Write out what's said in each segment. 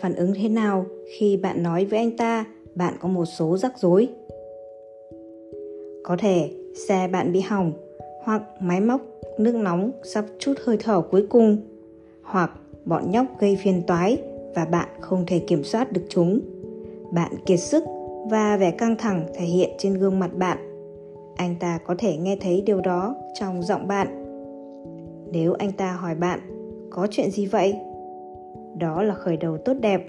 phản ứng thế nào khi bạn nói với anh ta bạn có một số rắc rối? Có thể xe bạn bị hỏng hoặc máy móc, nước nóng sắp chút hơi thở cuối cùng, hoặc bọn nhóc gây phiền toái và bạn không thể kiểm soát được chúng. Bạn kiệt sức và vẻ căng thẳng thể hiện trên gương mặt bạn. Anh ta có thể nghe thấy điều đó trong giọng bạn. Nếu anh ta hỏi bạn, có chuyện gì vậy? Đó là khởi đầu tốt đẹp.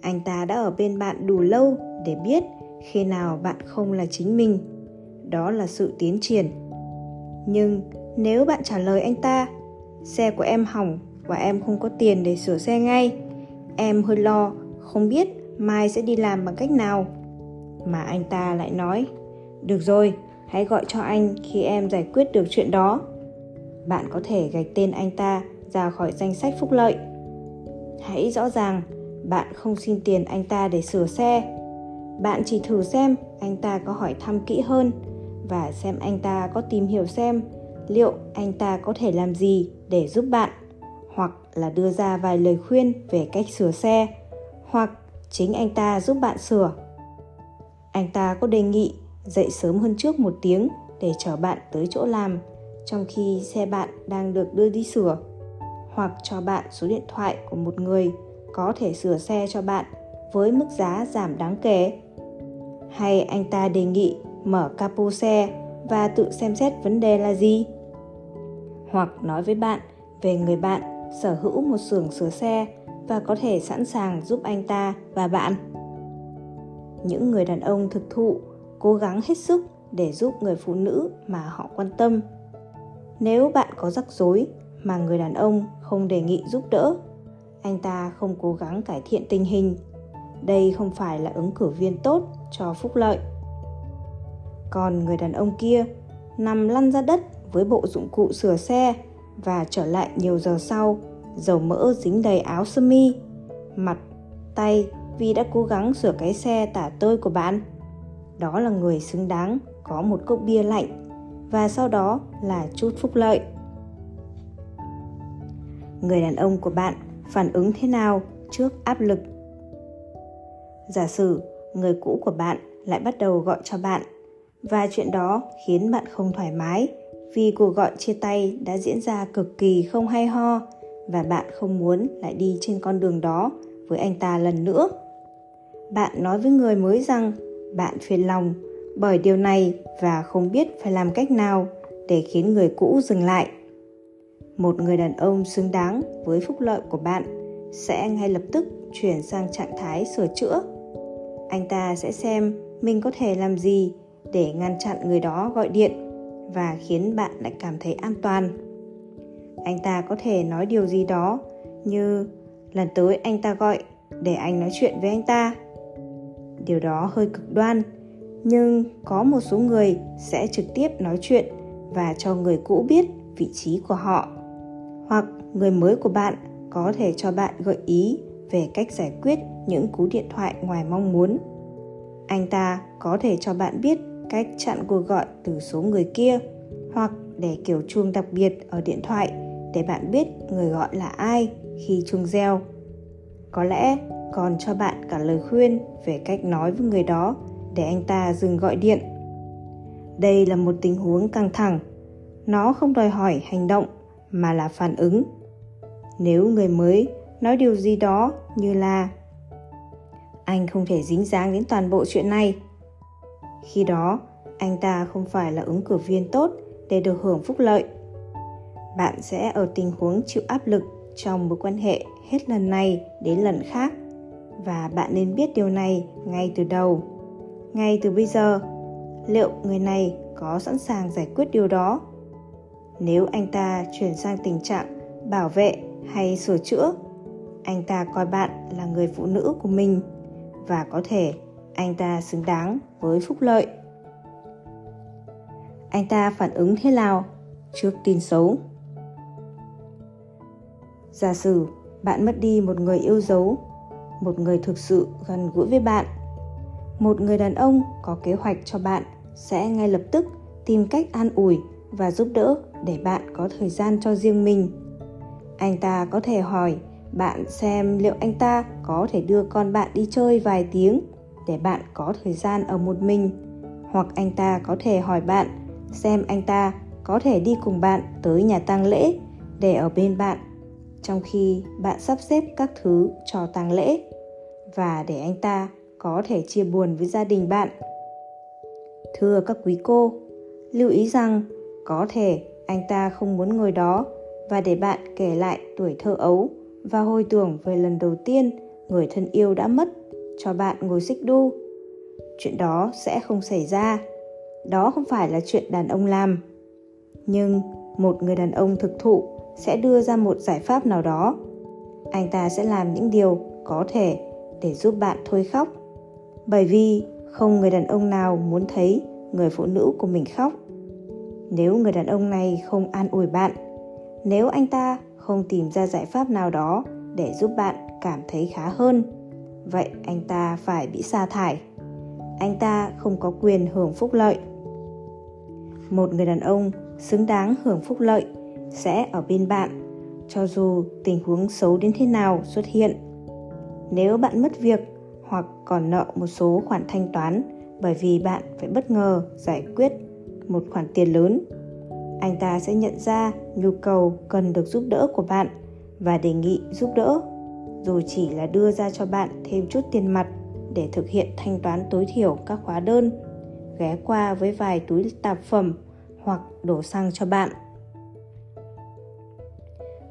Anh ta đã ở bên bạn đủ lâu để biết khi nào bạn không là chính mình. Đó là sự tiến triển. Nhưng nếu bạn trả lời anh ta, xe của em hỏng và em không có tiền để sửa xe ngay, em hơi lo, không biết mai sẽ đi làm bằng cách nào. Mà anh ta lại nói, được rồi, hãy gọi cho anh khi em giải quyết được chuyện đó. Bạn có thể gạch tên anh ta ra khỏi danh sách phúc lợi hãy rõ ràng, bạn không xin tiền anh ta để sửa xe. Bạn chỉ thử xem anh ta có hỏi thăm kỹ hơn và xem anh ta có tìm hiểu xem liệu anh ta có thể làm gì để giúp bạn, hoặc là đưa ra vài lời khuyên về cách sửa xe, hoặc chính anh ta giúp bạn sửa. Anh ta có đề nghị dậy sớm hơn trước một tiếng để chở bạn tới chỗ làm trong khi xe bạn đang được đưa đi sửa hoặc cho bạn số điện thoại của một người có thể sửa xe cho bạn với mức giá giảm đáng kể. Hay anh ta đề nghị mở capo xe và tự xem xét vấn đề là gì? Hoặc nói với bạn về người bạn sở hữu một xưởng sửa xe và có thể sẵn sàng giúp anh ta và bạn. Những người đàn ông thực thụ cố gắng hết sức để giúp người phụ nữ mà họ quan tâm. Nếu bạn có rắc rối mà người đàn ông không đề nghị giúp đỡ. Anh ta không cố gắng cải thiện tình hình. Đây không phải là ứng cử viên tốt cho phúc lợi. Còn người đàn ông kia nằm lăn ra đất với bộ dụng cụ sửa xe và trở lại nhiều giờ sau, dầu mỡ dính đầy áo sơ mi. Mặt, tay vì đã cố gắng sửa cái xe tả tơi của bạn. Đó là người xứng đáng có một cốc bia lạnh và sau đó là chút phúc lợi người đàn ông của bạn phản ứng thế nào trước áp lực? Giả sử người cũ của bạn lại bắt đầu gọi cho bạn và chuyện đó khiến bạn không thoải mái vì cuộc gọi chia tay đã diễn ra cực kỳ không hay ho và bạn không muốn lại đi trên con đường đó với anh ta lần nữa. Bạn nói với người mới rằng bạn phiền lòng bởi điều này và không biết phải làm cách nào để khiến người cũ dừng lại một người đàn ông xứng đáng với phúc lợi của bạn sẽ ngay lập tức chuyển sang trạng thái sửa chữa. Anh ta sẽ xem mình có thể làm gì để ngăn chặn người đó gọi điện và khiến bạn lại cảm thấy an toàn. Anh ta có thể nói điều gì đó như, lần tới anh ta gọi để anh nói chuyện với anh ta. Điều đó hơi cực đoan, nhưng có một số người sẽ trực tiếp nói chuyện và cho người cũ biết vị trí của họ hoặc người mới của bạn có thể cho bạn gợi ý về cách giải quyết những cú điện thoại ngoài mong muốn. Anh ta có thể cho bạn biết cách chặn cuộc gọi từ số người kia hoặc để kiểu chuông đặc biệt ở điện thoại để bạn biết người gọi là ai khi chuông reo. Có lẽ còn cho bạn cả lời khuyên về cách nói với người đó để anh ta dừng gọi điện. Đây là một tình huống căng thẳng. Nó không đòi hỏi hành động mà là phản ứng. Nếu người mới nói điều gì đó như là, anh không thể dính dáng đến toàn bộ chuyện này. Khi đó, anh ta không phải là ứng cử viên tốt để được hưởng phúc lợi. Bạn sẽ ở tình huống chịu áp lực trong mối quan hệ hết lần này đến lần khác. Và bạn nên biết điều này ngay từ đầu. Ngay từ bây giờ, liệu người này có sẵn sàng giải quyết điều đó? Nếu anh ta chuyển sang tình trạng bảo vệ hay sửa chữa, anh ta coi bạn là người phụ nữ của mình và có thể anh ta xứng đáng với phúc lợi. Anh ta phản ứng thế nào trước tin xấu? Giả sử bạn mất đi một người yêu dấu, một người thực sự gần gũi với bạn, một người đàn ông có kế hoạch cho bạn sẽ ngay lập tức tìm cách an ủi và giúp đỡ để bạn có thời gian cho riêng mình. Anh ta có thể hỏi, bạn xem liệu anh ta có thể đưa con bạn đi chơi vài tiếng để bạn có thời gian ở một mình? Hoặc anh ta có thể hỏi bạn, xem anh ta có thể đi cùng bạn tới nhà tang lễ để ở bên bạn, trong khi bạn sắp xếp các thứ cho tang lễ và để anh ta có thể chia buồn với gia đình bạn. Thưa các quý cô, lưu ý rằng có thể, anh ta không muốn ngồi đó. Và để bạn kể lại tuổi thơ ấu và hồi tưởng về lần đầu tiên người thân yêu đã mất cho bạn ngồi xích đu, chuyện đó sẽ không xảy ra. Đó không phải là chuyện đàn ông làm. Nhưng một người đàn ông thực thụ sẽ đưa ra một giải pháp nào đó. Anh ta sẽ làm những điều có thể để giúp bạn thôi khóc. Bởi vì không người đàn ông nào muốn thấy người phụ nữ của mình khóc nếu người đàn ông này không an ủi bạn, nếu anh ta không tìm ra giải pháp nào đó để giúp bạn cảm thấy khá hơn, vậy anh ta phải bị sa thải. Anh ta không có quyền hưởng phúc lợi. Một người đàn ông xứng đáng hưởng phúc lợi sẽ ở bên bạn, cho dù tình huống xấu đến thế nào xuất hiện. Nếu bạn mất việc hoặc còn nợ một số khoản thanh toán bởi vì bạn phải bất ngờ giải quyết một khoản tiền lớn. Anh ta sẽ nhận ra nhu cầu cần được giúp đỡ của bạn và đề nghị giúp đỡ, dù chỉ là đưa ra cho bạn thêm chút tiền mặt để thực hiện thanh toán tối thiểu các hóa đơn, ghé qua với vài túi tạp phẩm hoặc đổ xăng cho bạn.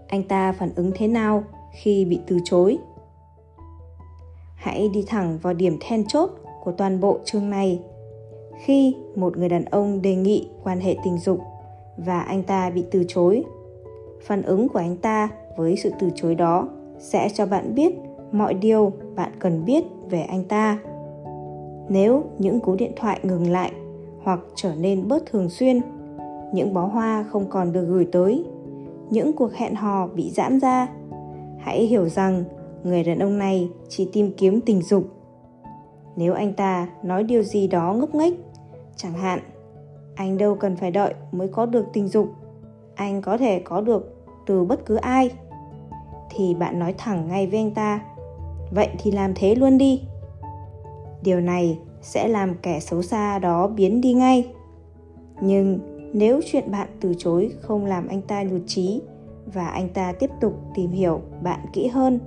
Anh ta phản ứng thế nào khi bị từ chối? Hãy đi thẳng vào điểm then chốt của toàn bộ chương này khi một người đàn ông đề nghị quan hệ tình dục và anh ta bị từ chối. Phản ứng của anh ta với sự từ chối đó sẽ cho bạn biết mọi điều bạn cần biết về anh ta. Nếu những cú điện thoại ngừng lại hoặc trở nên bớt thường xuyên, những bó hoa không còn được gửi tới, những cuộc hẹn hò bị giãn ra, hãy hiểu rằng người đàn ông này chỉ tìm kiếm tình dục. Nếu anh ta nói điều gì đó ngốc nghếch chẳng hạn, anh đâu cần phải đợi mới có được tình dục. Anh có thể có được từ bất cứ ai. Thì bạn nói thẳng ngay với anh ta, vậy thì làm thế luôn đi. Điều này sẽ làm kẻ xấu xa đó biến đi ngay. Nhưng nếu chuyện bạn từ chối không làm anh ta nhụt chí và anh ta tiếp tục tìm hiểu bạn kỹ hơn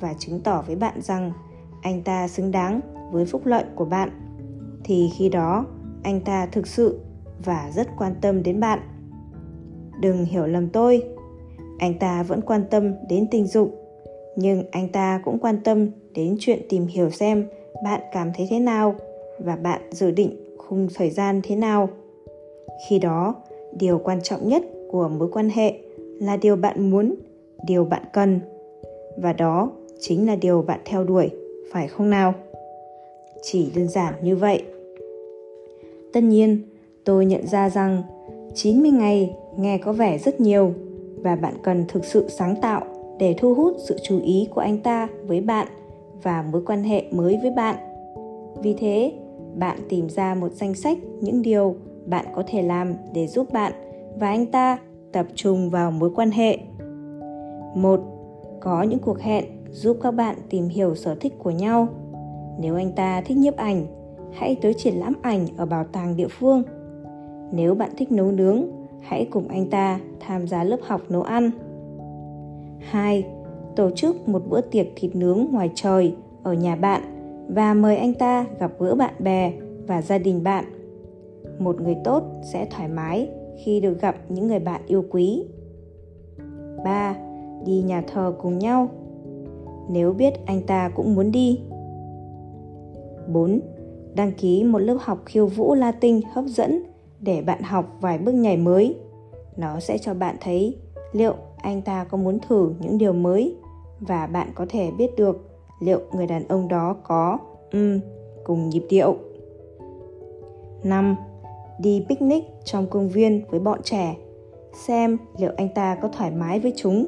và chứng tỏ với bạn rằng anh ta xứng đáng với phúc lợi của bạn, thì khi đó anh ta thực sự và rất quan tâm đến bạn. Đừng hiểu lầm tôi. Anh ta vẫn quan tâm đến tình dục, nhưng anh ta cũng quan tâm đến chuyện tìm hiểu xem bạn cảm thấy thế nào và bạn dự định khung thời gian thế nào. Khi đó, điều quan trọng nhất của mối quan hệ là điều bạn muốn, điều bạn cần. Và đó chính là điều bạn theo đuổi, phải không nào? Chỉ đơn giản như vậy tất nhiên tôi nhận ra rằng 90 ngày nghe có vẻ rất nhiều và bạn cần thực sự sáng tạo để thu hút sự chú ý của anh ta với bạn và mối quan hệ mới với bạn. Vì thế, bạn tìm ra một danh sách những điều bạn có thể làm để giúp bạn và anh ta tập trung vào mối quan hệ. Một, có những cuộc hẹn giúp các bạn tìm hiểu sở thích của nhau. Nếu anh ta thích nhiếp ảnh, hãy tới triển lãm ảnh ở bảo tàng địa phương. Nếu bạn thích nấu nướng, hãy cùng anh ta tham gia lớp học nấu ăn. 2. Tổ chức một bữa tiệc thịt nướng ngoài trời ở nhà bạn và mời anh ta gặp gỡ bạn bè và gia đình bạn. Một người tốt sẽ thoải mái khi được gặp những người bạn yêu quý. 3. Đi nhà thờ cùng nhau. Nếu biết anh ta cũng muốn đi. 4. Đăng ký một lớp học khiêu vũ Latin hấp dẫn để bạn học vài bước nhảy mới. Nó sẽ cho bạn thấy liệu anh ta có muốn thử những điều mới và bạn có thể biết được liệu người đàn ông đó có um, cùng nhịp điệu. 5. Đi picnic trong công viên với bọn trẻ, xem liệu anh ta có thoải mái với chúng.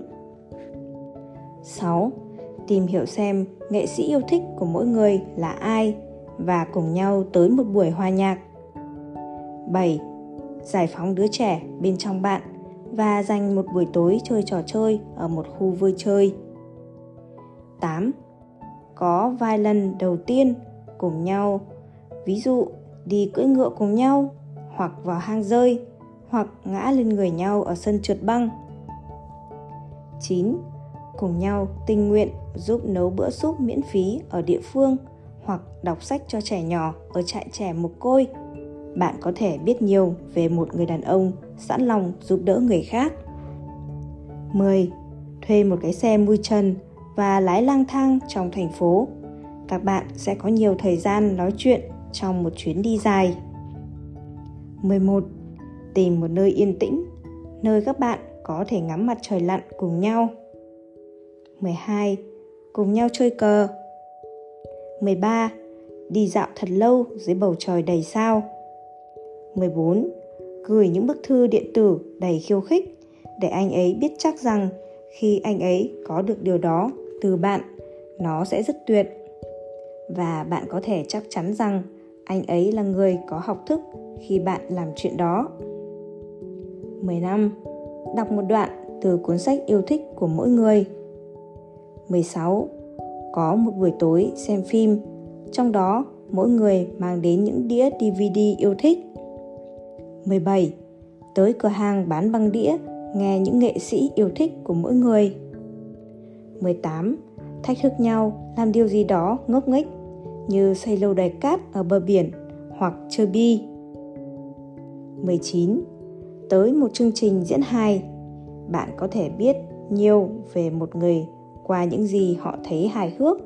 6. Tìm hiểu xem nghệ sĩ yêu thích của mỗi người là ai và cùng nhau tới một buổi hòa nhạc. 7. Giải phóng đứa trẻ bên trong bạn và dành một buổi tối chơi trò chơi ở một khu vui chơi. 8. Có vài lần đầu tiên cùng nhau, ví dụ đi cưỡi ngựa cùng nhau, hoặc vào hang rơi, hoặc ngã lên người nhau ở sân trượt băng. 9. Cùng nhau tình nguyện giúp nấu bữa súp miễn phí ở địa phương hoặc đọc sách cho trẻ nhỏ ở trại trẻ mồ côi. Bạn có thể biết nhiều về một người đàn ông sẵn lòng giúp đỡ người khác. 10. Thuê một cái xe mui trần và lái lang thang trong thành phố. Các bạn sẽ có nhiều thời gian nói chuyện trong một chuyến đi dài. 11. Tìm một nơi yên tĩnh, nơi các bạn có thể ngắm mặt trời lặn cùng nhau. 12. Cùng nhau chơi cờ. 13. Đi dạo thật lâu dưới bầu trời đầy sao. 14. Gửi những bức thư điện tử đầy khiêu khích để anh ấy biết chắc rằng khi anh ấy có được điều đó từ bạn, nó sẽ rất tuyệt. Và bạn có thể chắc chắn rằng anh ấy là người có học thức khi bạn làm chuyện đó. 15. Đọc một đoạn từ cuốn sách yêu thích của mỗi người. 16. Có một buổi tối xem phim, trong đó mỗi người mang đến những đĩa DVD yêu thích. 17. Tới cửa hàng bán băng đĩa nghe những nghệ sĩ yêu thích của mỗi người. 18. Thách thức nhau làm điều gì đó ngốc nghếch như xây lâu đài cát ở bờ biển hoặc chơi bi. 19. Tới một chương trình diễn hài, bạn có thể biết nhiều về một người qua những gì họ thấy hài hước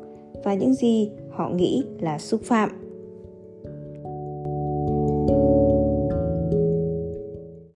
và những gì họ nghĩ là xúc phạm.